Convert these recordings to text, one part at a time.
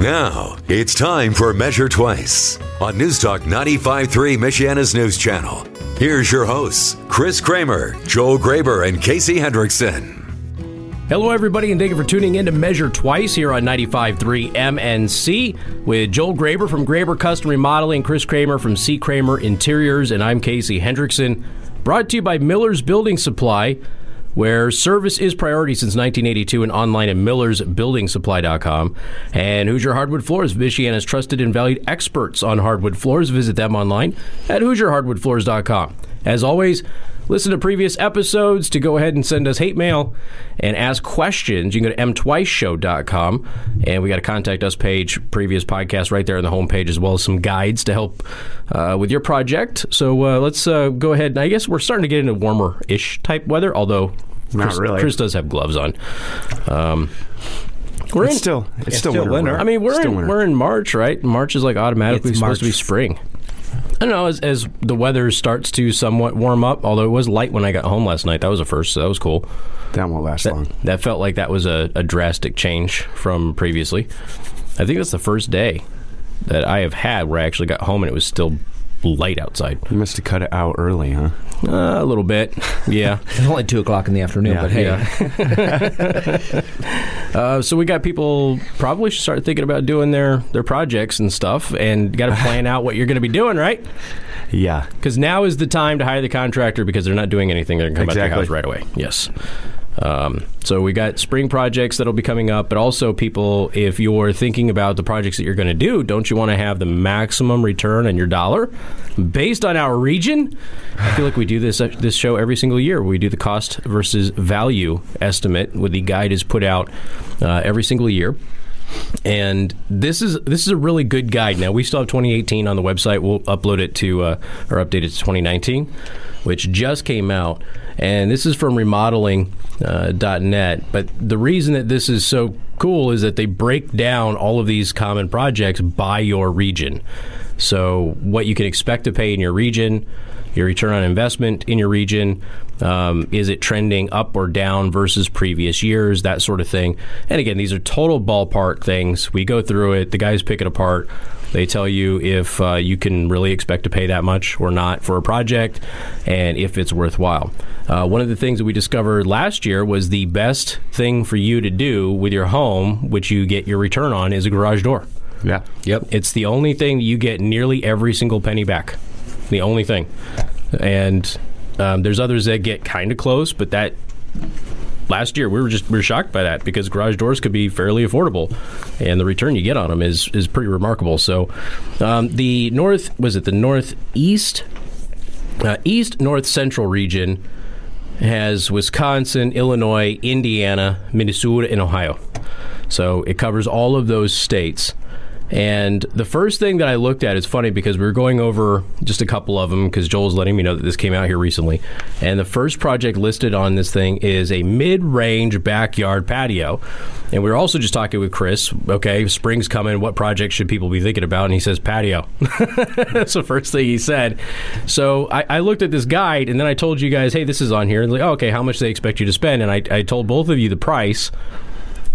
Now, it's time for Measure Twice on News Talk 95.3 Michiana's News Channel. Here's your hosts, Chris Kramer, Joel Graber, and Casey Hendrickson. Hello, everybody, and thank you for tuning in to Measure Twice here on 95.3 MNC with Joel Graber from Graber Custom Remodeling, Chris Kramer from C. Kramer Interiors, and I'm Casey Hendrickson. Brought to you by Miller's Building Supply where service is priority since 1982 and online at millersbuildingsupply.com. And Hoosier Hardwood Floors, Michiana's trusted and valued experts on hardwood floors. Visit them online at HoosierHardwoodFloors.com. As always, listen to previous episodes to go ahead and send us hate mail and ask questions. You can go to mtwiceshow.com and we got a contact us page, previous podcast right there on the homepage, as well as some guides to help uh, with your project. So uh, let's uh, go ahead. I guess we're starting to get into warmer ish type weather, although Not Chris, really. Chris does have gloves on. Um, we're It's in, still it's still, still winter. winter. I mean, we're Still in, winter. we're in March, right? March is like automatically It's supposed to be spring. I don't know as, as the weather starts to somewhat warm up. Although it was light when I got home last night, that was a first, so that was cool. that won't last long. That felt like that was a, a drastic change from previously. I think that's the first day that I have had where I actually got home and it was still light outside. You must have cut it out early, huh? Uh, a little bit, yeah. It's only two o'clock in the afternoon, Yeah, but hey, yeah. Uh, so we got people probably should start thinking about doing their their projects and stuff, and got to plan out what you're going to be doing, right? Yeah. Because now is the time to hire the contractor because they're not doing anything. They're going to come out to your Exactly. house right away. Yes. Um, so we got spring projects that'll be coming up, but also people, if you're thinking about the projects that you're going to do, don't you want to have the maximum return on your dollar based on our region? I feel like we do this this show every single year. We do the cost versus value estimate. With the guide is put out uh, every single year. And this is this is a really good guide. Now we still have 2018 on the website. We'll upload it to uh, or update it to 2019, which just came out. And this is from remodeling.net. Uh, but the reason that this is so cool is that they break down all of these common projects by your region. So what you can expect to pay in your region, your return on investment in your region. Um, is it trending up or down versus previous years? That sort of thing. And again, these are total ballpark things. We go through it. The guys pick it apart. They tell you if uh, you can really expect to pay that much or not for a project, and if it's worthwhile. Uh, one of the things that we discovered last year was the best thing for you to do with your home, which you get your return on, is a garage door. Yeah. yep. It's the only thing you get nearly every single penny back. The only thing. And um, there's others that get kind of close, but that last year we were just we were shocked by that because garage doors could be fairly affordable, and the return you get on them is is pretty remarkable. So um, the north was it the northeast, uh, east north central region has Wisconsin, Illinois, Indiana, Minnesota, and Ohio. So it covers all of those states. And the first thing that I looked at is funny because we were going over just a couple of them because Joel's letting me know that this came out here recently. And the first project listed on this thing is a mid range backyard patio. And we were also just talking with Chris. Okay, spring's coming. What project should people be thinking about? And he says patio. That's the first thing he said. So I, I looked at this guide and then I told you guys, hey, this is on here. And like, oh, okay, how much do they expect you to spend? And I, I told both of you the price.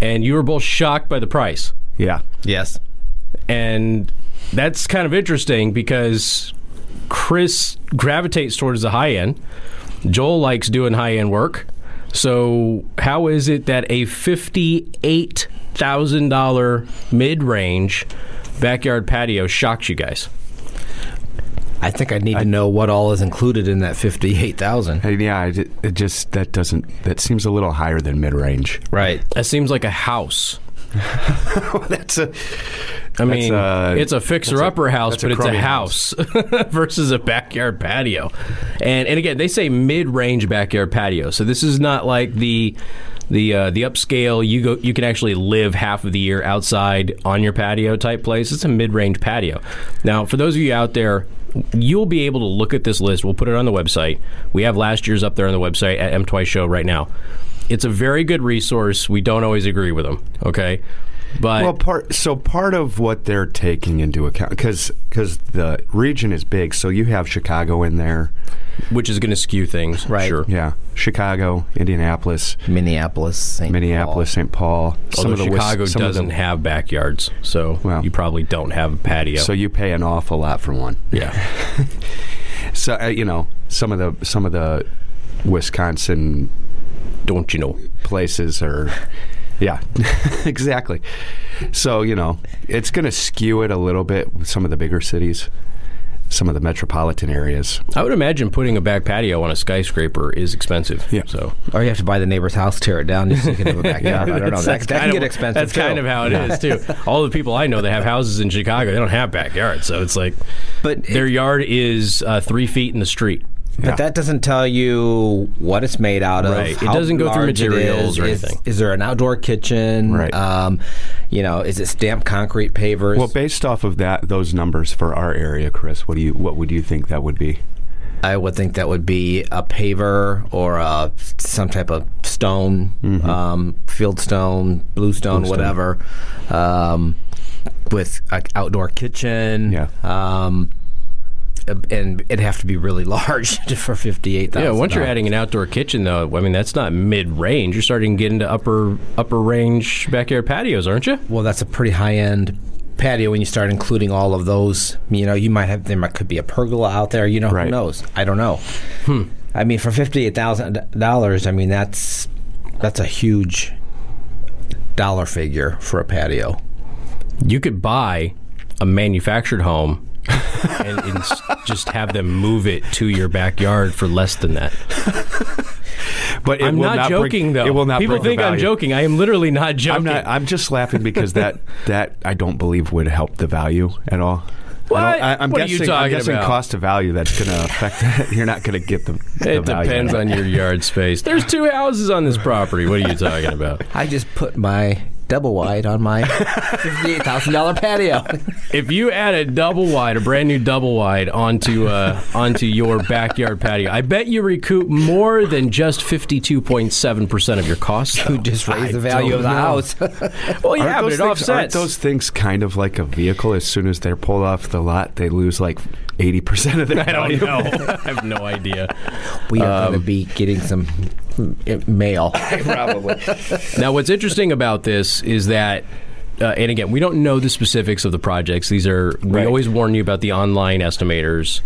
And you were both shocked by the price. Yeah. Yes. And that's kind of interesting because Chris gravitates towards the high end. Joel likes doing high end work. So, how is it that a $58,000 mid range backyard patio shocks you guys? I think I need to know what all is included in that fifty-eight thousand. Hey, yeah. I It just that doesn't that seems a little higher than mid range. Right. That seems like a house. that's a. I mean, a- it's a fixer-upper house, that's a but it's a crummy house, versus a backyard patio. And and again, they say mid-range backyard patio, so this is not like the the uh, the upscale. You go, you can actually live half of the year outside on your patio type place. It's a mid-range patio. Now, for those of you out there. You'll be able to look at this list. We'll put it on the website. We have last year's up there on the website at M Twice Show right now. It's a very good resource. We don't always agree with them. Okay, But well, part so part of what they're taking into account because because the region is big, so you have Chicago in there, which is going to skew things, Right. Sure. yeah, Chicago, Indianapolis, Minneapolis, St. Minneapolis, St. Paul. Although of the Wis- Chicago some doesn't have backyards, so Well. you probably don't have a patio. so you pay an awful lot for one. yeah, So uh, you know some of the some of the Wisconsin don't you know? places are yeah exactly so you know it's going to skew it a little bit with some of the bigger cities some of the metropolitan areas I would imagine putting a back patio on a skyscraper is expensive. Yeah. So Or you have to buy the neighbor's house, tear it down, just so you can have a backyard. I don't know. That, that can kind get of- expensive. That's too. kind of how it is too. All the people I know that have houses in Chicago, they don't have backyards, so it's like But their yard is uh, three feet in the street. But Yeah. that doesn't tell you what it's made out of. Right. It doesn't go through materials is. or anything. Is, there an outdoor kitchen? Right. Um, you know, is it stamped concrete pavers? well based off of that those numbers for our area chris what do you what would you think that would be I would think that would be a paver or a, some type of stone, um, field stone, blue stone, Blue stone. whatever, um, with an outdoor kitchen. Yeah. And it'd have to be really large for fifty-eight thousand. Yeah, once you're adding an outdoor kitchen, though, I mean that's not mid-range. You're starting to get into upper upper range backyard patios, aren't you? Well, that's a pretty high end patio when you start including all of those. You know, you might have there might could be a pergola out there. You know, Right. who knows? I don't know. Hmm. I mean, for fifty eight thousand dollars, I mean that's that's a huge dollar figure for a patio. You could buy a manufactured home and, and just have them move it to your backyard for less than that. but it I'm will not, bring- joking, though. it will not People think I'm joking. I am literally not joking. i'm not i'm just laughing because that that i don't believe would help the value at all What? I I, I'm What are you guessing, I'm talking guessing about? cost of value that's going to affect that. You're not going to get the, the it value. depends on your yard space. There's two houses on this property. What are you talking about? I just put my double wide on my fifty eight thousand dollar patio. If you add a double wide, a brand new double wide onto uh, onto your backyard patio, I bet you recoup more than just fifty two point seven percent of your costs. though. You just raise the value of the know. house. Well, yeah, Aren't but those it things, offsets. Aren't those things kind of like a vehicle? As soon as they're pulled off the lot, they lose like eighty percent of their I don't value. know. I have no idea. we are going to be getting some mail. Probably. Now, what's interesting about this is that, uh, and again, we don't know the specifics of the projects. These are we Right. always warn you about the online estimators.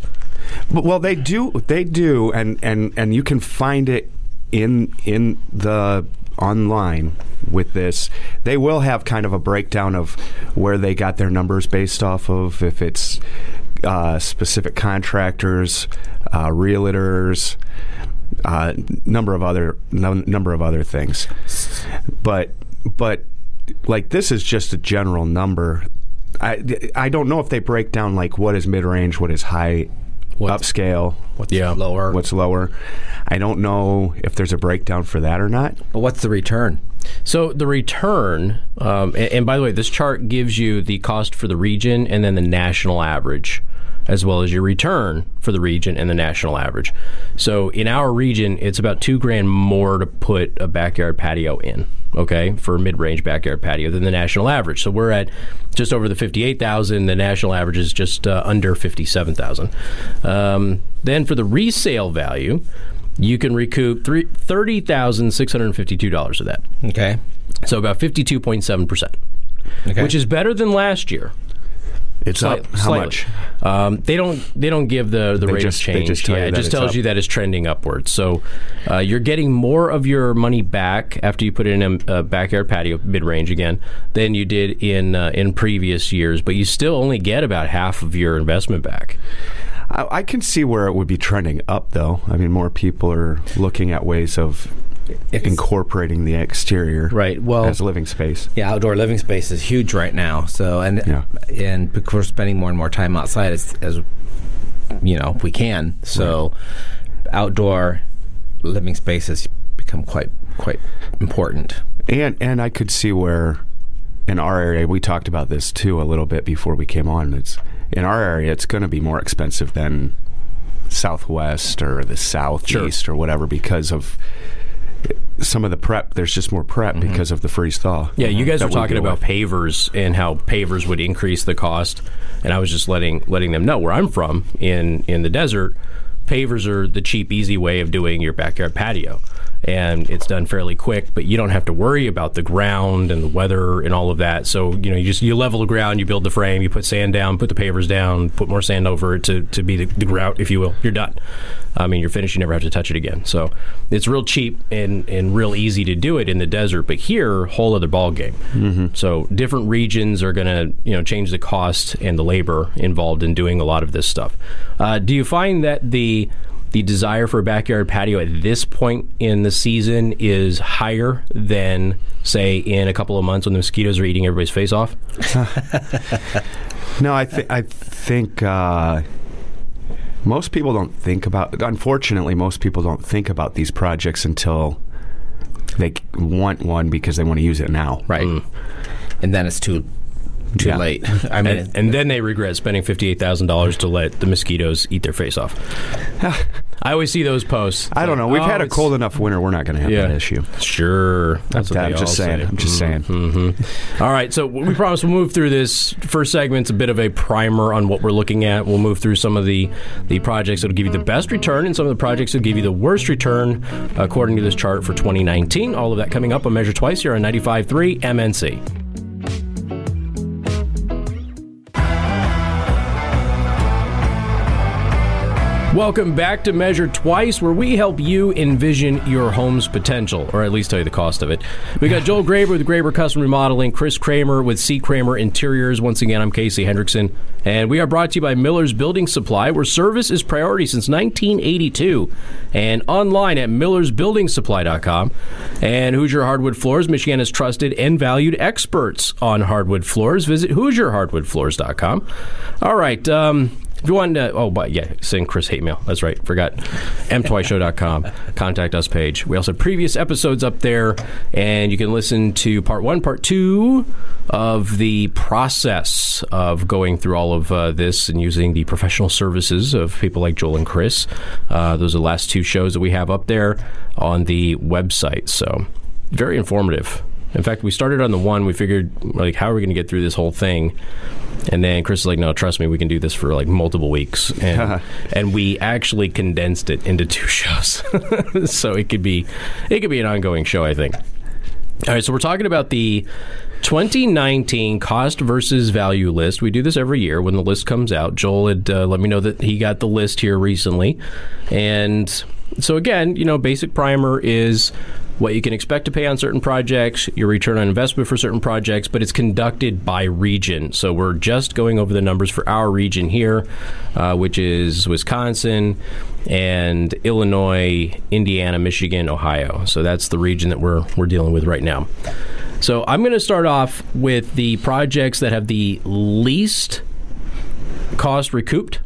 But, well, they do. They do, and and and you can find it in in the online with this. They will have kind of a breakdown of where they got their numbers based off of. If it's uh, specific contractors, uh, realtors, uh, number of other num- number of other things, but but like this is just a general number. I, I don't know if they break down like what is mid range, what is high What- upscale, What's Yeah. lower? what's lower. I don't know if there's a breakdown for that or not. but what's the return? So the return, um, and, and by the way, this chart gives you the cost for the region and then the national average, as well as your return for the region and the national average. So in our region, it's about two grand more to put a backyard patio in. Okay, for a mid-range backyard patio than the national average. So we're at just over the fifty-eight thousand. The national average is just uh, under fifty-seven thousand. Um, then for the resale value, you can recoup three, thirty thousand six hundred fifty-two dollars of that. Okay. So about 52.7%, Okay. which is better than last year. It's Slight- up how slightly. much? Um, they don't they don't give the, the They rate just- of they change. just yeah, it just tells up. you that it's trending upwards. So uh, you're getting more of your money back after you put it in a, a backyard patio mid range again than you did in uh, in previous years, but you still only get about half of your investment back. I, I can see where it would be trending up, though. I mean, more people are looking at ways of incorporating the exterior Right, well- as living space. Yeah, outdoor living space is huge right now. So and Yeah. and because we're spending more and more time outside as, as you know we can. So outdoor living space has become quite quite important. And and I could see where in our area we talked about this too a little bit before we came on. It's in our area it's going to be more expensive than southwest or the southeast or whatever because of some of the prep. There's just more prep mm-hmm. because of the freeze thaw. Yeah, you guys were talking about pavers and how pavers would increase the cost, and I was just letting letting them know where I'm from in in the desert. Pavers are the cheap, easy way of doing your backyard patio, and it's done fairly quick. But you don't have to worry about the ground and the weather and all of that. So you know, you just you level the ground, you build the frame, you put sand down, put the pavers down, put more sand over it to to be the, the grout, if you will. You're done. I mean, you're finished. You never have to touch it again. So it's real cheap and, and real easy to do it in the desert. But here, whole other ball game. Mm-hmm. So different regions are going to you know change the cost and the labor involved in doing a lot of this stuff. Uh, do you find that the the desire for a backyard patio at this point in the season is higher than say in a couple of months when the mosquitoes are eating everybody's face off? No, I think I think uh, most people don't think about. Unfortunately, most people don't think about these projects until they want one because they want to use it now. Right. And then it's too too Yeah. late. I mean, and, and then they regret spending fifty-eight thousand dollars to let the mosquitoes eat their face off. I always see those posts. I don't know. We've Oh, had a cold enough winter. We're not going to have Yeah. that issue. Sure, that's what I'm just saying. say. I'm just saying. Mm-hmm. All right, so we promise we'll move through this first segment's a bit of a primer on what we're looking at. We'll move through some of the the projects that'll give you the best return and some of the projects that'll give you the worst return according to this chart for 2019. All of that coming up on Measure Twice here on 95.3 MNC. Welcome back to Measure Twice, where we help you envision your home's potential, or at least tell you the cost of it. We got Joel Graber with Graber Custom Remodeling, Chris Kramer with C. Kramer Interiors. Once again, I'm Casey Hendrickson, and we are brought to you by Miller's Building Supply, where service is priority since 1982, and online at millersbuildingsupply.com. And Hoosier Hardwood Floors, Michiana's trusted and valued experts on hardwood floors. Visit HoosierHardwoodFloors.com. All right. Um, if you want to, oh, but yeah, send Chris hate mail. That's right. Forgot. mtwiceshow.com. Contact us page. We also have previous episodes up there, and you can listen to part one, part two of the process of going through all of uh, this and using the professional services of people like Joel and Chris. Uh, those are the last two shows that we have up there on the website. So, very informative. In fact, we started on the one. We figured, like, how are we going to get through this whole thing? And then Chris is like, "No, trust me, we can do this for like multiple weeks." And, and we actually condensed it into two shows, so it could be it could be an ongoing show. I think. All right, so we're talking about the 2019 cost versus value list. We do this every year when the list comes out. Joel had uh, let me know that he got the list here recently, and so again, you know, basic primer is what you can expect to pay on certain projects, your return on investment for certain projects, but it's conducted by region. So we're just going over the numbers for our region here, uh, which is Wisconsin and Illinois, Indiana, Michigan, Ohio. So that's the region that we're we're dealing with right now. So I'm going to start off with the projects that have the least cost recouped.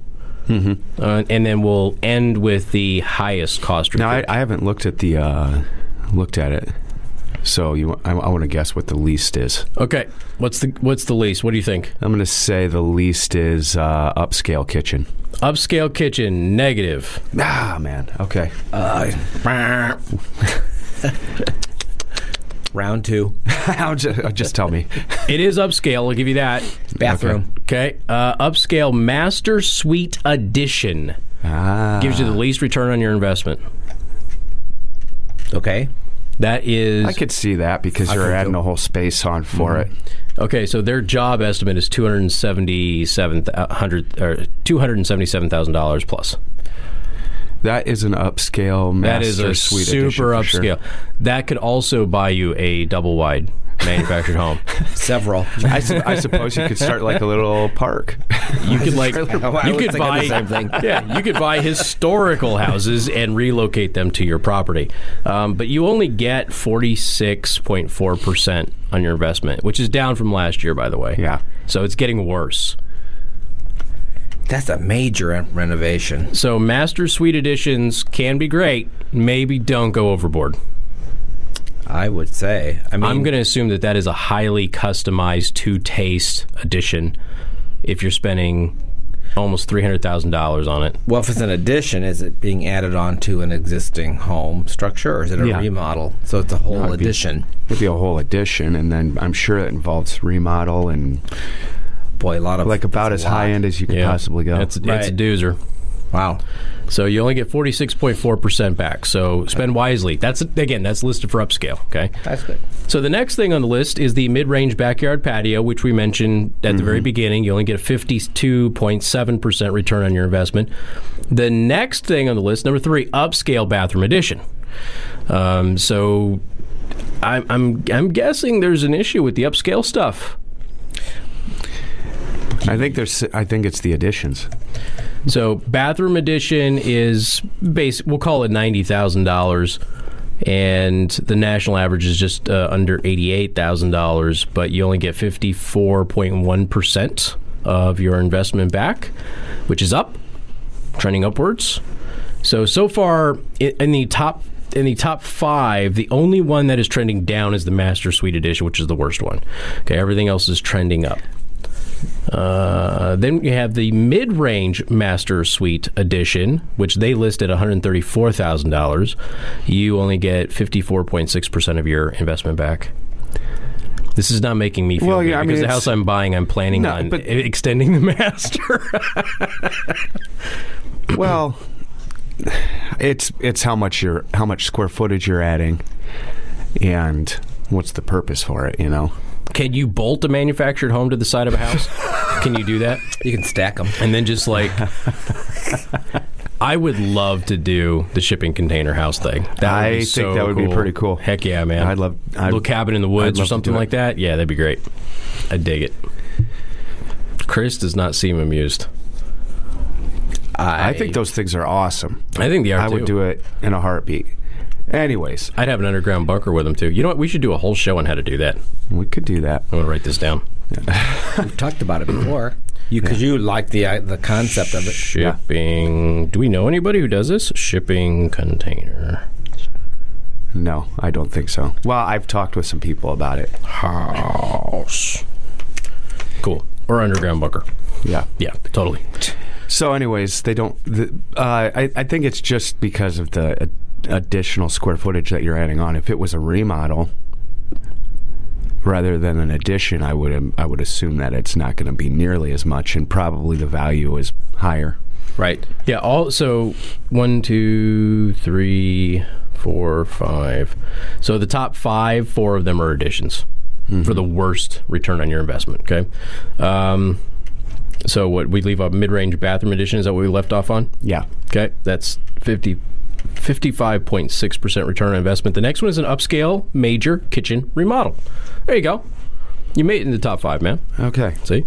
Mm-hmm. Uh, and then we'll end with the highest cost Now, recouped. I, I haven't looked at the uh, looked at it, so you. I, I want to guess what the least is. okay, what's the what's the least? What do you think? I'm going to say the least is uh, upscale kitchen. Upscale kitchen negative. Ah, man. Okay. round two, just, just tell me. It is upscale. I'll give you that. bathroom. Okay, uh, upscale master suite addition Ah. gives you the least return on your investment. Okay. That is I could see that because I you're adding too. a whole space on for mm-hmm. it. Okay, so their job estimate is two hundred seventy-seven uh, hundred or two hundred seventy-seven thousand dollars plus. That is an upscale That master is a suite super for sure. upscale. That could also buy you a double wide manufactured home. Several. I, su- I suppose you could start like a little park. You could like I you was could thinking buy the same thing. yeah you could buy historical houses and relocate them to your property, um, but you only get forty-six point four percent on your investment, which is down from last year, by the way. Yeah. So it's getting worse. That's a major renovation. So master suite additions can be great. Maybe don't go overboard. I would say. I mean, I'm going to assume that that is a highly customized to taste addition. If you're spending almost three hundred thousand dollars on it. Well, if it's an addition, is it being added on to an existing home structure, or is it a Yeah. remodel? So it's a whole addition. it'd be- addition. Maybe a whole addition, and then I'm sure it involves remodel and Boy, a lot of like about as high end as you could Yeah, possibly go. It's, it's a Right. doozer. Wow. So you only get forty six point four percent back. So spend wisely. That's again, that's listed for upscale. Okay. That's good. So the next thing on the list is the mid-range backyard patio, which we mentioned at the very beginning. You only get a 52.7% return on your investment. The next thing on the list, number three, upscale bathroom addition. Um, so I'm, I'm I'm guessing there's an issue with the upscale stuff. I think there's. I think it's the additions. So bathroom addition is base. We'll call it ninety thousand dollars, and the national average is just uh, under eighty-eight thousand dollars. But you only get fifty-four point one percent of your investment back, which is up, trending upwards. So so far in the top. In the top five, the only one that is trending down is the Master Suite Addition, which is the worst one. Okay, everything else is trending up. Uh, then you have the mid-range Master Suite Addition, which they list at one hundred thirty-four thousand dollars. You only get fifty-four point six percent of your investment back. This is not making me feel Well, good yeah, I mean, because the house I'm buying, I'm planning No, on but- extending the master. Well, it's it's how much you're how much square footage you're adding, and what's the purpose for it? You know. Can you bolt a manufactured home to the side of a house? Can you do that? You can stack them. And then just like, I would love to do the shipping container house thing. That would I be think so that would be pretty cool. Heck yeah, man! I'd love- I'd- little cabin in the woods or something like that. Yeah, that'd be great. I dig it. Chris does not seem amused. I, I think those things are awesome. I think they are I too. would do it in a heartbeat. Anyways, I'd have an underground bunker with them too. You know what? We should do a whole show on how to do that. we could do that. I'm gonna write this down. we've talked about it before. You because you like the uh, the concept of it. Shipping. Do we know anybody who does this? Shipping container No, I don't think so. Well, I've talked with some people about it. house. Cool. Or underground bunker. Yeah. Yeah, totally. So, anyways, they don't. The, uh, I, I think it's just because of the uh, additional square footage that you're adding on. If it was a remodel rather than an addition, I would I would assume that it's not going to be nearly as much, and probably the value is higher. Right. Yeah. All so one, two, three, four, five. So the top five, four of them are additions for the worst return on your investment. Okay. Um, so what we leave a mid-range bathroom addition is that what we left off on? Yeah. Okay, that's 50. 55.6% return on investment. The next one is an upscale major kitchen remodel. There you go. You made it in the top five, man. Okay. See,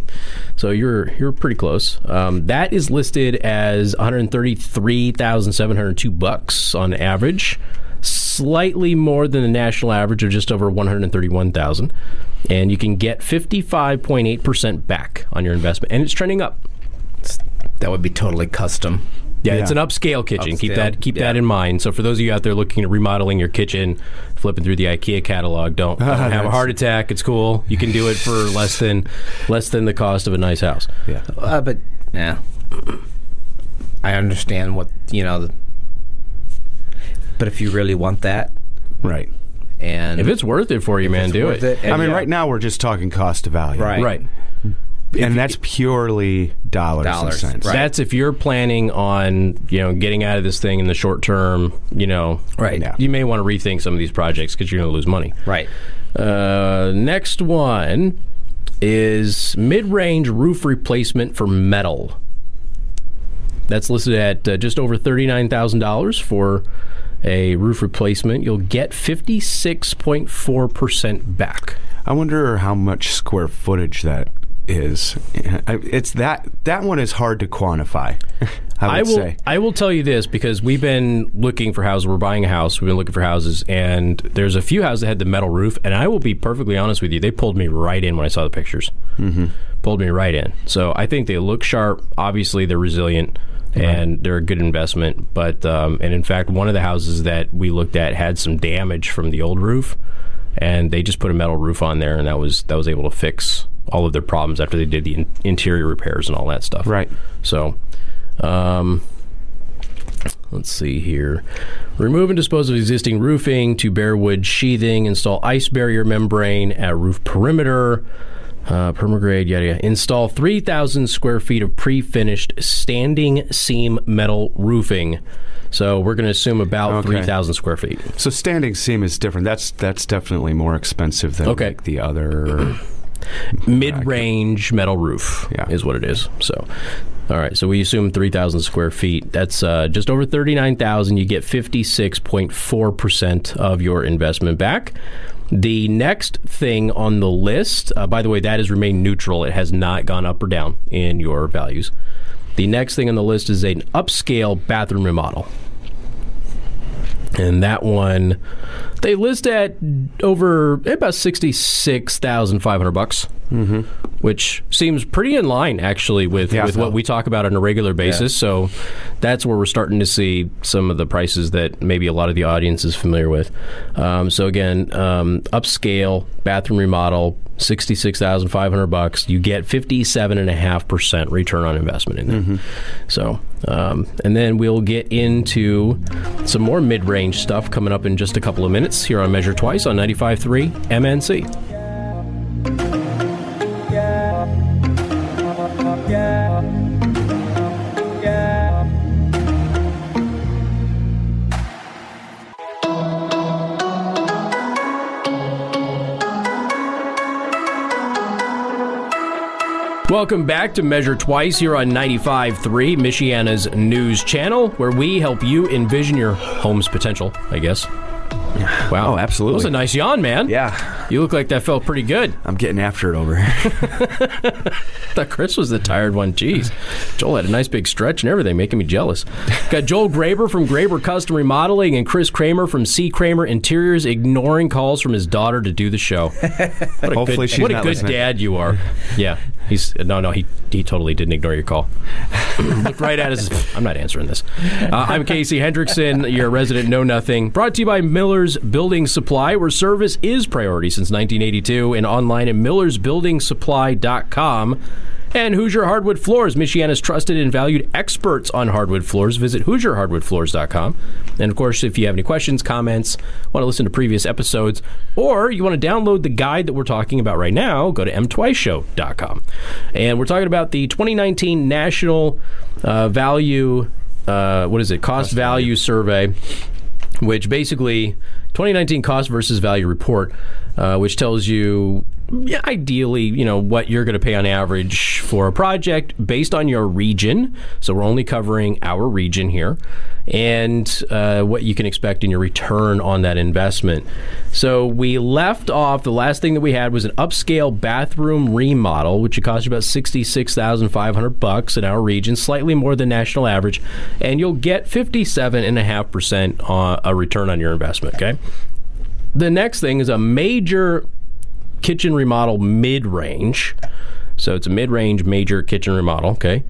so you're you're pretty close. Um, that is listed as 133,702 bucks on average, slightly more than the national average of just over 131,000, and you can get 55.8 percent back on your investment, and it's trending up. That would be totally custom. Yeah, it's an upscale kitchen. Keep that keep that in mind. So for those of you out there looking at remodeling your kitchen, flipping through the IKEA catalog, don't, don't have a heart attack. It's cool. You can do it for less than less than the cost of a nice house. Yeah. Uh, but yeah, I understand what you know. The, but if you really want that, Right. and If it's worth it for you, man, do worth it. I mean, yeah, right now we're just talking cost to value. Right. Right. And that's purely dollars, Dollars, and cents. right. That's if you're planning on, you know, getting out of this thing in the short term, you know, Right. Yeah. you may want to rethink some of these projects because you're going to lose money. right. Uh, next one is mid-range roof replacement for metal. That's listed at uh, just over thirty-nine thousand dollars for a roof replacement. You'll get fifty-six point four percent back. I wonder how much square footage that is. It's that that one is hard to quantify. I would I will. say. I will tell you this because we've been looking for houses. We're buying a house. We've been looking for houses, and there's a few houses that had the metal roof. And I will be perfectly honest with you, they pulled me right in when I saw the pictures. Mm-hmm. Pulled me right in. So I think they look sharp. Obviously, they're resilient. And they're a good investment, but um, and in fact, one of the houses that we looked at had some damage from the old roof, and they just put a metal roof on there, and that was that was able to fix all of their problems after they did the in- interior repairs and all that stuff. Right. So, um, let's see here. Remove and dispose of existing roofing to bare wood sheathing. Install ice barrier membrane at roof perimeter. Uh, permagrade, yada yada. Install 3,000 square feet of pre-finished standing seam metal roofing. So we're going to assume about Okay. 3,000 square feet. So standing seam is different. That's that's definitely more expensive than Okay. like the other. Mid-range metal roof Yeah. is what it is. So, all right. So we assume 3,000 square feet. That's uh, just over 39,000. You get 56.4 percent of your investment back. The next thing on the list, uh, by the way, that has remained neutral. It has not gone up or down in your values. The next thing on the list is an upscale bathroom remodel. And that one, they list at over about sixty-six thousand five hundred bucks, mm-hmm. Which seems pretty in line actually with, Yeah. with what we talk about on a regular basis. So that's where we're starting to see some of the prices that maybe a lot of the audience is familiar with. Um, so again, um, upscale bathroom remodel, sixty-six thousand five hundred bucks. You get fifty-seven and a half percent return on investment in there. So, um, and then we'll get into some more mid-range stuff coming up in just a couple of minutes here on Measure Twice on 95.3 MNC. Welcome back to Measure Twice here on 95.3, Michiana's news channel, where we help you envision your home's potential, I guess. Wow. Oh, absolutely. That was a nice yawn, man. Yeah, You look like that felt pretty good. I'm getting after it over here. thought Chris was the tired one. Jeez. Joel had a nice big stretch and everything, making me jealous. Got Joel Graber from Graber Custom Remodeling and Chris Kramer from C. Kramer Interiors ignoring calls from his daughter to do the show. What a Hopefully good, she's what a good listening. dad you are. Yeah. He's no, no. He he totally didn't ignore your call. Looked right at us. I'm not answering this. Uh, I'm Casey Hendrickson, your resident know nothing. Brought to you by Miller's Building Supply, where service is priority since 1982, and online at millersbuildingsupply.com. And Hoosier Hardwood Floors, Michiana's trusted and valued experts on hardwood floors. Visit HoosierHardwoodFloors.com. And of course, if you have any questions, comments, want to listen to previous episodes, or you want to download the guide that we're talking about right now, go to mtwiceshow.com. And we're talking about the 2019 National uh, Value, uh, what is it, Cost, Value Survey which basically 2019 cost versus value report, uh, which tells you yeah, ideally, you know, what you're going to pay on average for a project based on your region. So we're only covering our region here, and uh, what you can expect in your return on that investment. So we left off. The last thing that we had was an upscale bathroom remodel, which would cost you about sixty-six thousand five hundred bucks in our region, slightly more than national average, and you'll get fifty-seven and a half percent on a return on your investment. Okay. The next thing is a major kitchen remodel mid range. So it's a mid range major kitchen remodel. Okay.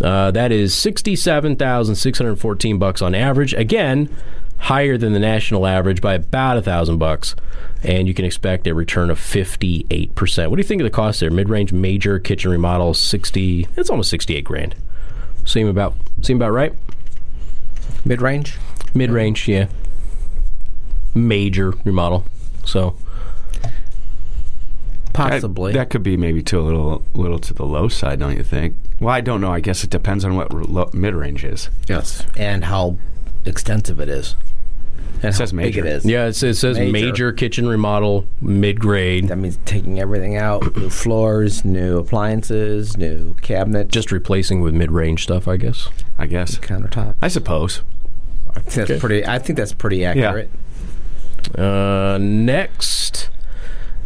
Uh, that is sixty-seven thousand six hundred fourteen bucks on average. Again, higher than the national average by about a thousand bucks, and you can expect a return of fifty-eight percent. What do you think of the cost there? Mid-range major kitchen remodel, sixty. It's almost sixty-eight grand. Seem about seem about right. Mid range? Mid-range, yeah. Major remodel. So Possibly. That, that could be maybe to a little little to the low side, don't you think? Well, I don't know. I guess it depends on what lo- mid range is. yes. And how extensive it is. And says how major. big it is. yeah, it says, it says major. Major. kitchen remodel, mid-grade. That means taking everything out, new floors, new appliances, new cabinet, just replacing with mid-range stuff, I guess. I guess. countertop. I suppose. I think that's Okay. pretty. I think that's pretty accurate. Uh, next,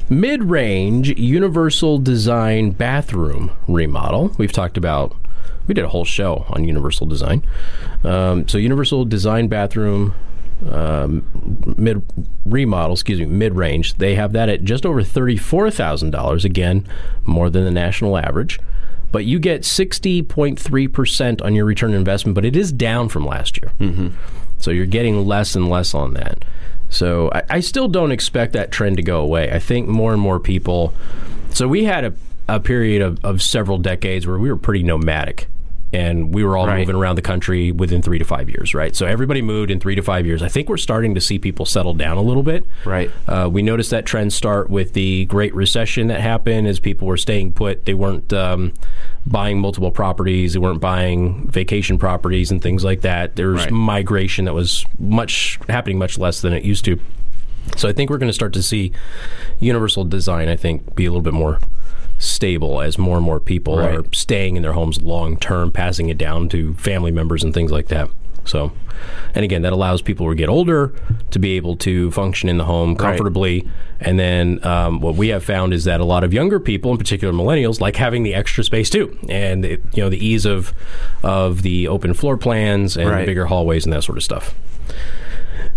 mid-range universal design bathroom remodel. We've talked about. We did a whole show on universal design. Um, so universal design bathroom um, mid remodel, excuse me, mid range. They have that at just over thirty-four thousand dollars. Again, more than the national average. But you get sixty point three percent on your return on investment. But it is down from last year. Mm-hmm. So you're getting less and less on that. So I, I still don't expect that trend to go away. I think more and more people. So we had a a period of, of several decades where we were pretty nomadic. And we were all Right. moving around the country within three to five years, right? So everybody moved in three to five years. I think we're starting to see people settle down a little bit. Right. Uh, we noticed that trend start with the Great Recession that happened as people were staying put. They weren't um, buying multiple properties. They weren't buying vacation properties and things like that. There was Right. migration that was much happening much less than it used to. So I think we're going to start to see universal design. I think be a little bit more stable as more and more people Right. are staying in their homes long term, passing it down to family members and things like that. So, and again, that allows people who get older to be able to function in the home comfortably. And then um, what we have found is that a lot of younger people, in particular millennials, like having the extra space too, and it, you know the ease of of the open floor plans and the Right. bigger hallways and that sort of stuff.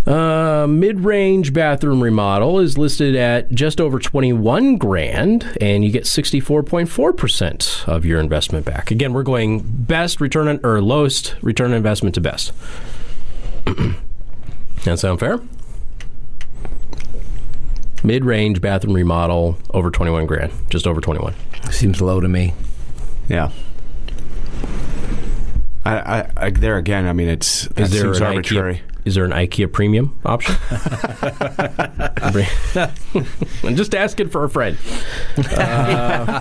Uh, mid-range bathroom remodel is listed at just over 21 grand and you get 64.4% of your investment back. Again, we're going best return on or lowest return on investment to best. that sound fair? Mid-range bathroom remodel over 21 grand, just over 21. Seems low to me. Yeah. I, I, I there again. I mean, it's that Is there seems an arbitrary. IKEA, is there an IKEA premium option? I'm just asking for a friend. Uh,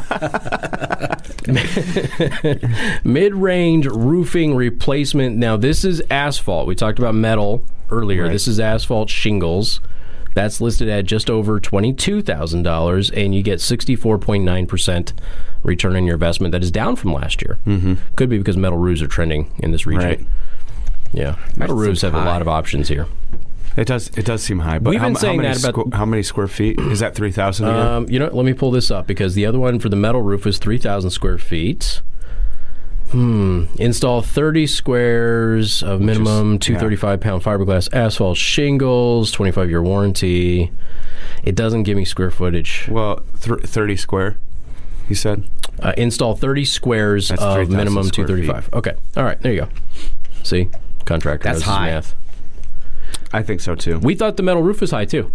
mid-range roofing replacement. Now, this is asphalt. We talked about metal earlier. Right. This is asphalt shingles. That's listed at just over twenty-two thousand dollars, and you get sixty-four point nine percent return on your investment. That is down from last year. Mm-hmm. Could be because metal roofs are trending in this region. Right. Yeah, metal roofs have a lot of options here. It does. It does seem high. But We've how, been how saying many that about- squ- how many square feet is that? Three thousand. Um, you know, let me pull this up because the other one for the metal roof was 3,000 square feet. Hmm. Install 30 squares of minimum yeah. 235 pound fiberglass asphalt shingles, 25 year warranty. It doesn't give me square footage. well, th- thirty square. You said. Uh, install 30 squares That's of 3,000 minimum square 235. Okay. All right. There you go. See? Contractor That's knows his high. math. I think so too. We thought the metal roof was high too.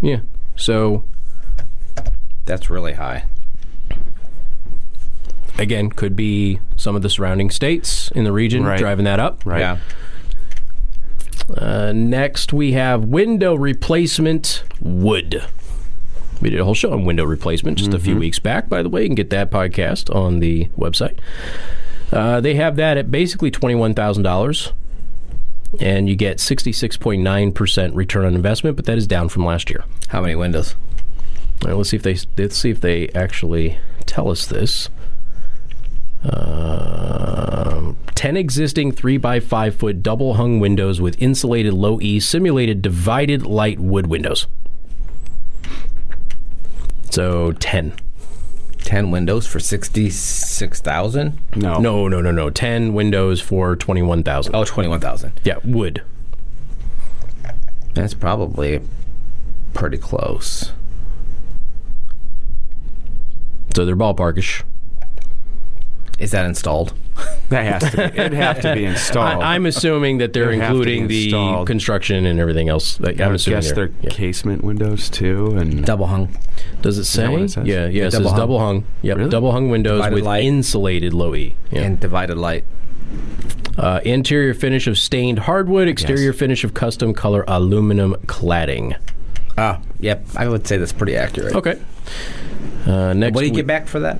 Yeah. So That's really high. again, could be some of the surrounding states in the region Right. driving that up. Right. Yeah. Uh, next, we have window replacement wood. We did a whole show on window replacement just a few weeks back, by the way. You can get that podcast on the website. Uh, they have that at basically $21,000, and you get 66.9% return on investment, but that is down from last year. How many windows? All right, let's see if they let's see if they actually tell us this. Um, Ten existing three by five foot double hung windows with insulated low E simulated divided light wood windows. So ten. Ten windows for sixty-six thousand. No. No, no, no, no. Ten windows for twenty one thousand. Oh, 21,000. yeah, wood. That's probably pretty close. So they're ballparkish. Is that installed? That has to. Be, it'd have to be installed. I, I'm assuming that they're They have to be including the installed. construction and everything else. Like, I I'm would assuming guess they're yeah. casement windows too, and Double hung. Does it say? it says? Yeah, yeah. It Double says hung. double hung. Yep, Really? double hung windows Divided with light. insulated low E. Yeah. And divided light. uh, interior finish of stained hardwood. Exterior finish of custom color aluminum cladding. Ah, yep. I would say that's pretty accurate. Okay. Uh, next, What do you we- get back for that?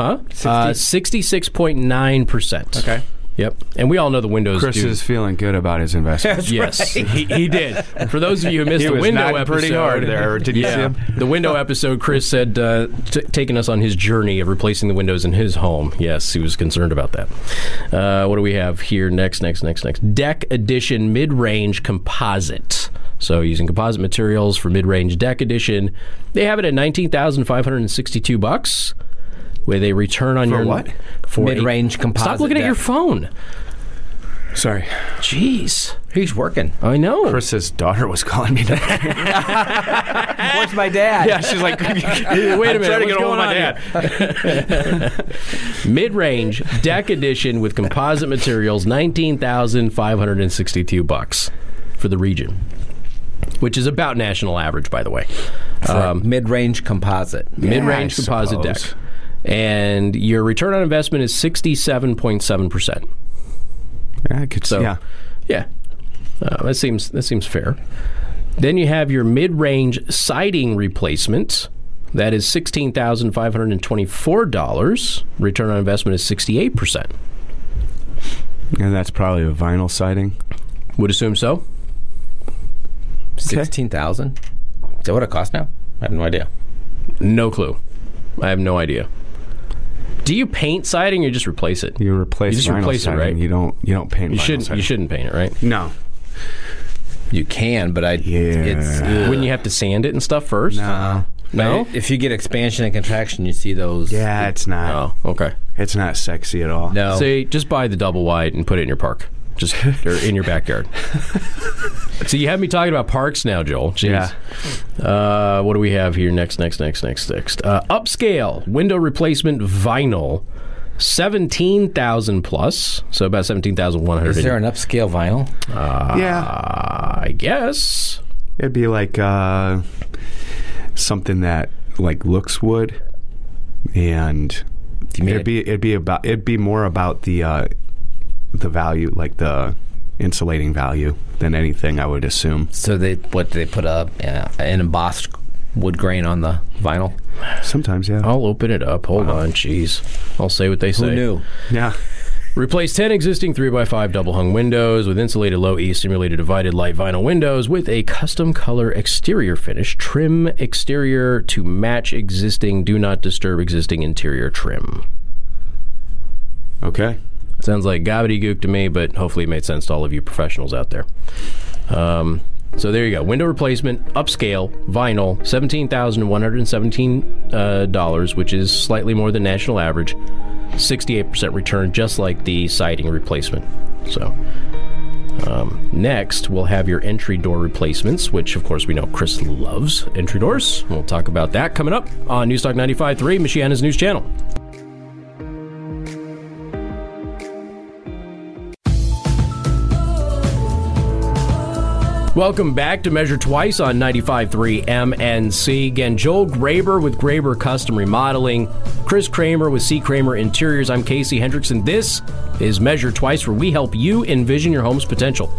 Huh? Uh, Sixty-six point nine percent. Okay. Yep. And we all know the windows. Chris do. is feeling good about his investment. Yes, he, he did. For those of you who missed He the was window nodding episode, pretty hard there. Did you see yeah, him? the window episode, Chris said, uh, t- taking us on his journey of replacing the windows in his home. Yes, he was concerned about that. Uh, what do we have here? Next, next, next, next. Deck addition mid-range composite. So using composite materials for mid-range deck addition, they have it at nineteen thousand five hundred and sixty-two bucks. With a return on For your what? For Mid-range composite Stop looking at your phone. Sorry, Jeez, He's working. I know. Chris's daughter was calling me. Where's my dad? yeah, she's like, Wait a minute. trying to get hold of my dad. Mid-range deck addition with composite materials, nineteen thousand five hundred and sixty-two bucks for the region, which is about national average, by the way. Um, mid-range composite. Mid-range I composite deck. Suppose. and your return on investment is 67.7%. Yeah, I could So, yeah. yeah, uh, that seems that seems fair. Then you have your mid-range siding replacement. That is sixteen thousand five hundred and twenty-four dollars. Return on investment is sixty-eight percent. And that's probably a vinyl siding. Would assume so. Sixteen thousand. Is that what it costs now? I have no idea. No clue. I have no idea. Do you paint siding or just replace it? You replace You just vinyl replace it, right? You don't you don't paint You vinyl shouldn't. You shouldn't paint it, right? No. You can, but I. Yeah. It's, uh, Wouldn't you have to sand it and stuff first? No. No. If you get expansion and contraction, you see those. Yeah, it's not. Oh, okay. It's not sexy at all. No. See, just buy the double wide and put it in your park. Just or in your backyard. so you have me talking about parks now, Joel. Jeez. Uh, what do we have here? Next, next, next, next, next. Uh, upscale window replacement vinyl, seventeen thousand plus. So about seventeen thousand one Is there an upscale vinyl? Yeah. I guess. It'd be like uh, something that like looks wood, and it'd be it'd be about it'd be more about the uh, the value, like the insulating value, than anything. I would assume. So they what they put a uh, an embossed wood grain on the vinyl. Sometimes, yeah. I'll open it up. Hold on, jeez. I'll say what they say. Who knew? Yeah. Replace 10 existing 3x5 double hung windows with insulated low E simulated divided light vinyl windows with a custom color exterior finish. Trim exterior to match existing, do not disturb existing interior trim. Okay. Sounds like gobbledygook to me, but hopefully it made sense to all of you professionals out there. Um, so there you go. Window replacement, upscale, vinyl, seventeen thousand one hundred seventeen uh, dollars, which is slightly more than national average. Sixty-eight percent return, just like the siding replacement. So. Um, next, we'll have your entry door replacements, which of course we know Chris loves entry doors. We'll talk about that coming up on Newstalk 95.3, Michiana's news channel. Welcome back to Measure Twice on 95.3 MNC. Again, Joel Graber with Graber Custom Remodeling, Chris Kramer with C. Kramer Interiors. I'm Casey Hendrickson. This is Measure Twice, where we help you envision your home's potential.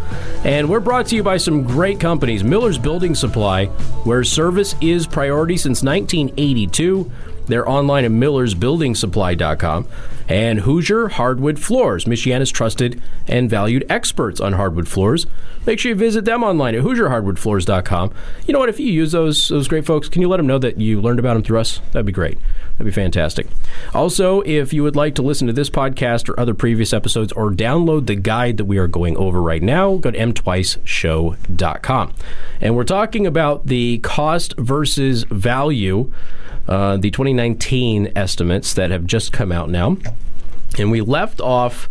And we're brought to you by some great companies Miller's Building Supply, where service is priority since 1982. They're online at millersbuildingsupply.com. And Hoosier Hardwood Floors, Michiana's trusted and valued experts on hardwood floors. Make sure you visit them online at HoosierHardwoodFloors.com. You know what? If you use those those great folks, can you let them know that you learned about them through us? That'd be great. That'd be fantastic. Also, if you would like to listen to this podcast or other previous episodes or download the guide that we are going over right now, go to mtwiceshow.com. And we're talking about the cost versus value, uh, the 2019 estimates that have just come out now. And we left off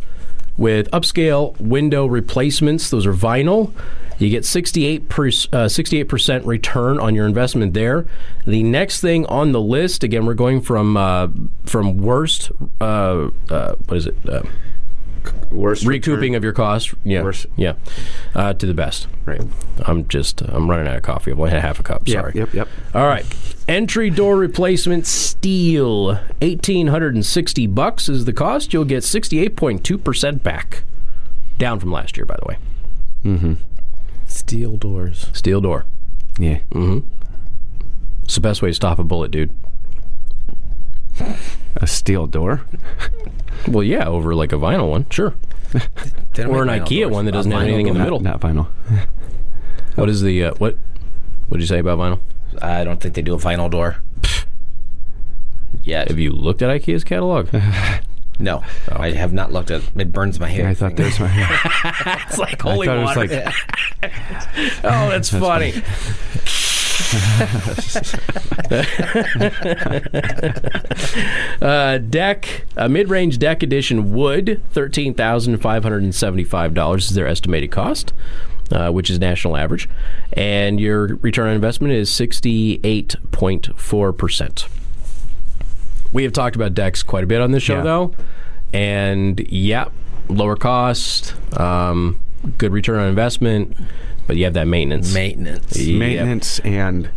with upscale window replacements. Those are vinyl. You get 68 per, uh, 68% return on your investment there. The next thing on the list, again, we're going from uh, from worst, uh, uh, what is it? Worst recouping of your costs. Yeah, Worst. yeah, uh, to the best. Right. I'm just I'm running out of coffee. I've only had half a cup. Sorry. Yep. Yep. All right. Entry door replacement steel. 1860 bucks is the cost. You'll get 68.2% back. Down from last year, by the way. Mm-hmm. Steel doors. Steel door. Yeah. Mm-hmm. It's the best way to stop a bullet, dude. A steel door. Well, yeah, over like a vinyl one, sure. Or an IKEA doors. one that Uh, doesn't have anything in the. Not, middle. not vinyl. What is the uh, what? What did you say about vinyl? I don't think they do a vinyl door. Yet. Have you looked at IKEA's catalog? No, I have not looked at. It burns my hair. I thought there's my. Hair. it's like I holy thought it was water. like oh, that's, funny. uh, deck, a mid-range deck addition wood, thirteen thousand five hundred and seventy-five dollars is their estimated cost, uh, which is national average, and your return on investment is sixty-eight point four percent. We have talked about decks quite a bit on this show, Yeah. though, and yeah, lower cost, um, good return on investment, but you have that maintenance. maintenance. Yeah. maintenance and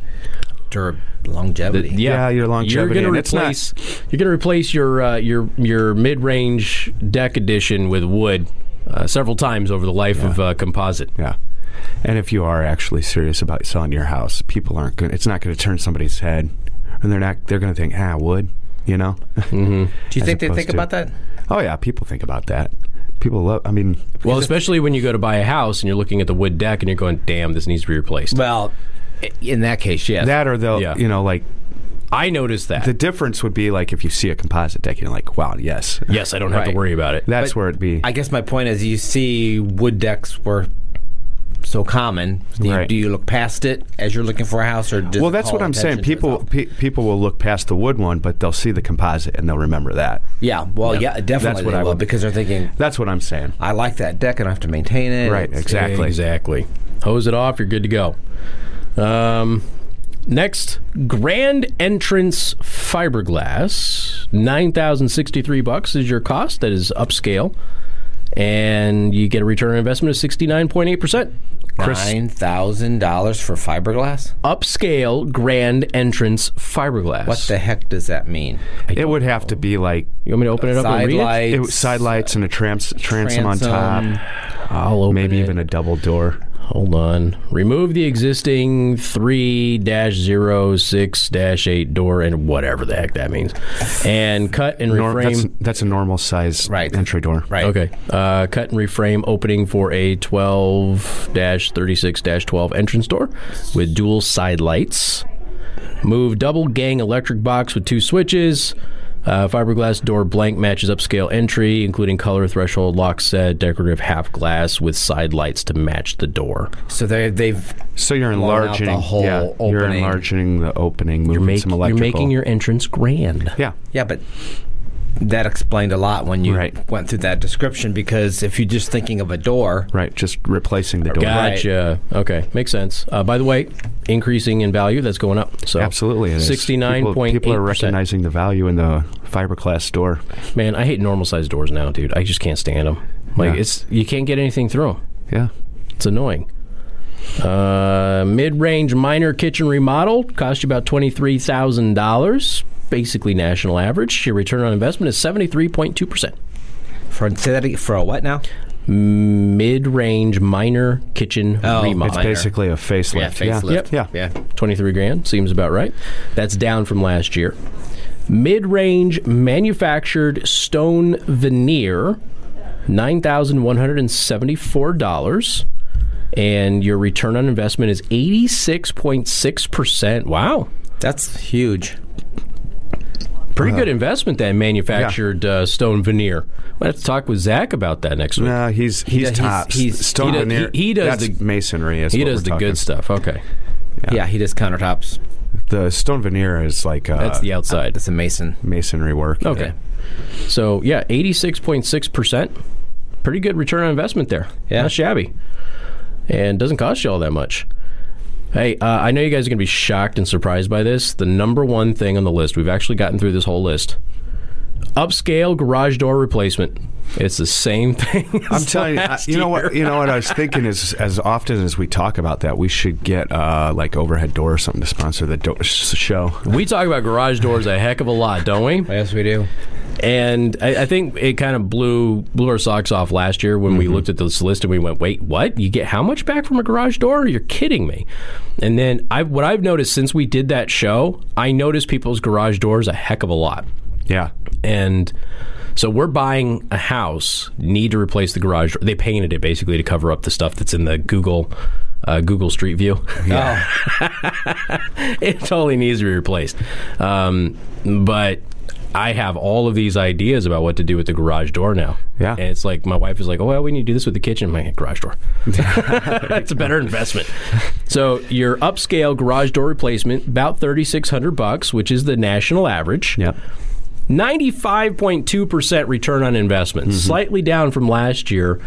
dur- longevity. Yeah, your longevity, You're going to it's not- replace. You're going to replace your uh, your your mid range deck addition with wood uh, several times over the life of uh, composite. Yeah. And if you are actually serious about selling your house, people aren't going. It's not going to turn somebody's head, and they're not. They're going to think, ah, wood. You know. Do you As think they think to- about that? oh yeah, people think about that. People love. I mean, Well, especially when you go to buy a house and you're looking at the wood deck and you're going, "Damn, this needs to be replaced." Well, in that case, yes. that or they'll. Yeah. You know, like I noticed that. the difference would be like if you see a composite deck, you're like, wow, yes, yes, I don't have to worry about it. that's But where it'd be. I guess my point is, you see wood decks were so common. Do you, Right. do you look past it as you're looking for a house, or does well, it that's call what I'm saying. People pe- people will look past the wood one, but they'll see the composite and they'll remember that. Yeah, well, yeah, definitely what they I will would- because they're thinking, That's what I'm saying. I like that deck, and I have to maintain it. Right, exactly. Exactly. Hose it off, you're good to go. Um, next, Grand Entrance Fiberglass, nine thousand sixty-three bucks is your cost. That is upscale, and you get a return on investment of sixty-nine point eight percent. Nine thousand dollars for fiberglass. Upscale Grand Entrance Fiberglass. What the heck does that mean? It would have to be like You want me to open it up and Side read it? lights, it, was side lights and a trans, transom on top. I'll open maybe it. even a double door. Hold on. Remove the existing 3 06 8 door and whatever the heck that means. And cut and Nor- reframe. that's, that's a normal size Right. entry door. Right. Okay. Uh, cut and reframe opening for a 12 36 12 entrance door with dual side lights. Move double gang electric box with two switches. Uh, fiberglass door blank matches upscale entry, including color threshold lock set, decorative half glass with side lights to match the door. So they they've So you're Blown out the enlarging whole yeah, You're enlarging the opening, moving You're, make- some you're making your entrance grand. yeah. yeah, but that explained a lot when you Right. went through that description because if you're just thinking of a door, Right, just replacing the door. Gotcha. Okay, makes sense. Uh, by the way, increasing in value, that's going up. So Absolutely, it is. Sixty-nine People, point people are recognizing the value in the fiberglass door. Man, I hate normal sized doors now, dude. I just can't stand them. Like Yeah. it's you can't get anything through them. Yeah, It's annoying. Uh, mid-range minor kitchen remodel cost you about twenty-three thousand dollars. Basically national average. Your return on investment is seventy-three point two percent. for say that for a what now? Mid-range minor kitchen Oh, remodel. it's basically a facelift. Yeah, facelift. Yeah, Yeah. 23 grand seems about right. That's down from last year. Mid range manufactured stone veneer, $9,174. And your return on investment is 86.6%. Wow. That's huge. Pretty good investment, that manufactured uh, stone veneer. We'll have to talk with Zach about that next week. No, he's he's does- he's- tops. he's- Stone he does- veneer. he- he does that's the- masonry. Is he what does we're the talking. good stuff. Okay. Yeah, he does countertops. The stone veneer is like uh, That's the outside. That's a mason. masonry work. Okay. So yeah, eighty-six point six percent. Pretty good return on investment there. Yeah. not shabby, and doesn't cost you all that much. Hey, uh, I know you guys are going to be shocked and surprised by this. The number one thing on the list, we've actually gotten through this whole list. Upscale garage door replacement. It's the same thing. I'm telling you, I- last you know what? You know what I was thinking is, as often as we talk about that, we should get uh, like overhead door or something to sponsor the do- show. We talk about garage doors a heck of a lot, don't we? Yes, we do. And I, I think it kind of blew blew our socks off last year when we looked at this list and we went, "Wait, what? You get how much back from a garage door? You're kidding me!" And then I, what I've noticed since we did that show, I noticed people's garage doors a heck of a lot, Yeah, and so we're buying a house, need to replace the garage. door. They painted it basically to cover up the stuff that's in the Google. Uh, Google Street View. Oh, it totally needs to be replaced. Um, but I have all of these ideas about what to do with the garage door now. Yeah. And it's like, my wife is like, oh, well, we need to do this with the kitchen. My garage door. it's a better investment. So your upscale garage door replacement, about 3600 bucks, which is the national average. yep. 95.2% return on investment, Mm-hmm. slightly down from last year.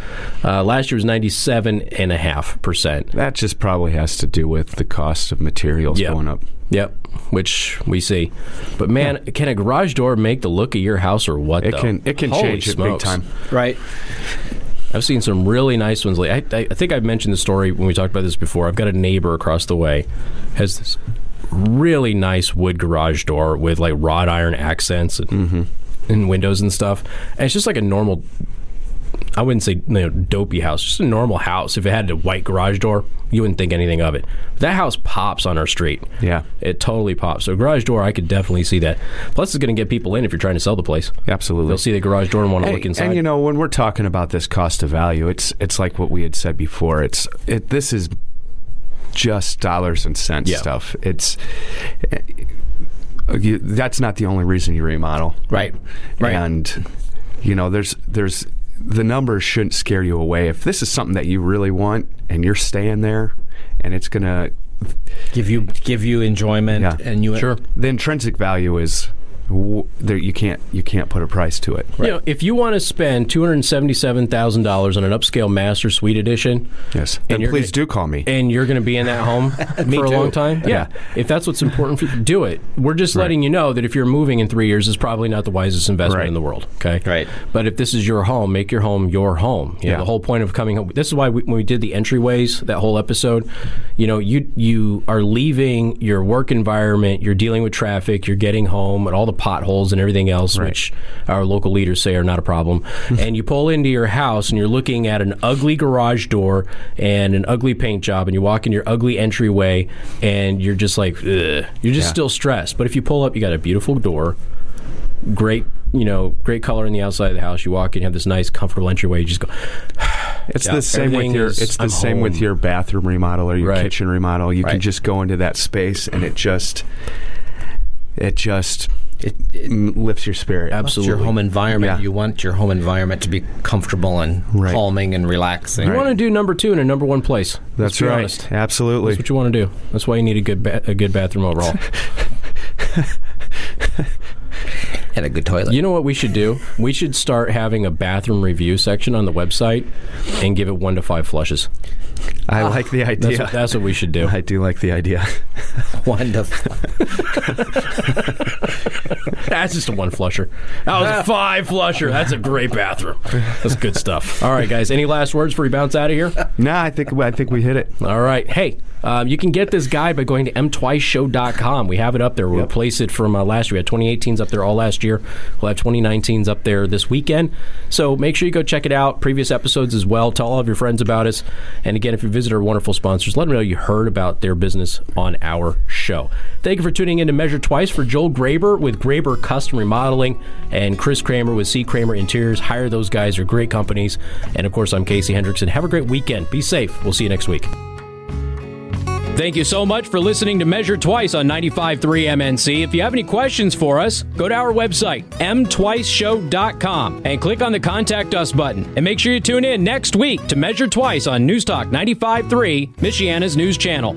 Uh, last year was 97.5%. That just probably has to do with the cost of materials Yeah. going up. Yep, which we see. But man, can a garage door make the look of your house or what? It though? can it can Holy change it big smokes. time. right. I've seen some really nice ones. Like I, I, I think I've mentioned the story when we talked about this before. I've got a neighbor across the way has this really nice wood garage door with like wrought iron accents and, Mm-hmm. and windows and stuff. And it's just like a normal. I wouldn't say you know, dopey house, just a normal house. If it had a white garage door, you wouldn't think anything of it. But that house pops on our street. Yeah. It totally pops. So garage door, I could definitely see that. Plus, it's going to get people in if you're trying to sell the place. Absolutely. They'll see the garage door and want to look inside. and you know, when we're talking about this cost of value, it's it's like what we had said before. It's it. This is just dollars and cents Yeah. stuff. It's uh, you, that's not the only reason you remodel, Right. Right. And you know, there's there's the numbers shouldn't scare you away. If this is something that you really want and you're staying there, and it's gonna give you give you enjoyment Yeah. and you Sure. the intrinsic value is w- there. You can't you can't put a price to it. You know, if you want to spend two hundred seventy-seven thousand dollars on an upscale master suite addition, Yes. And Then please gonna- do call me. and you're going to be in that home for a too. long time, yeah. Yeah. If that's what's important for you, do it. We're just letting you know that if you're moving in three years, it's probably not the wisest investment Right. in the world. Okay, Right. But if this is your home, make your home your home. You know, Yeah. the whole point of coming home. This is why we, when we did the entryways, that whole episode, you know, you you are leaving your work environment, you're dealing with traffic, you're getting home, and all the potholes and everything else, Right. which our local leaders say are not a problem. and you pull into your house and you're looking at an ugly garage door and an ugly paint job, and you walk in your ugly entryway, and you're just like, Ugh. you're just Yeah. still stressed. But if you pull up, you got a beautiful door, great, you know, great color in the outside of the house. You walk in, you have this nice, comfortable entryway. You just go, It's Yeah. the same with your. is- It's the I'm same with your bathroom remodel or your Right. kitchen remodel. You can just go into that space and it just, it just it, it, lifts your spirit. absolutely. your home environment. Yeah. You want your home environment to be comfortable and Right. calming and relaxing. You want to do number two in a number one place. That's Let's be right. honest. Absolutely. That's what you want to do. That's why you need a good ba- a good bathroom overall. and a good toilet. you know what we should do? We should start having a bathroom review section on the website and give it one to five flushes. I like the ah, That's, idea. what, that's what we should do. I do like the idea. Wonderful. That's just a one flusher. That was a five flusher. That's a great bathroom. That's good stuff. All right, guys. Any last words before we bounce out of here? nah, I think I think we hit it. All right. Hey, um, you can get this guide by going to mtwiceshow.com. We have it up there. We'll Yep. replace it from uh, last year. We had 2018s up there all last year. We'll have 2019s up there this weekend. So make sure you go check it out. Previous episodes as well. Tell all of your friends about us. And again, if you visit our wonderful sponsors, let them know you heard about their business on our show. Thank you for tuning in to Measure Twice for Joel Graber with Graber Custom Remodeling and Chris Kramer with C. Kramer Interiors. Hire those guys. They're great companies. And of course, I'm Casey Hendrickson. Have a great weekend. Be safe. We'll see you next week. Thank you so much for listening to Measure Twice on 95.3 MNC. If you have any questions for us, go to our website, mtwiceshow.com, and click on the Contact Us button. And make sure you tune in next week to Measure Twice on Newstalk 95.3, Michiana's news channel.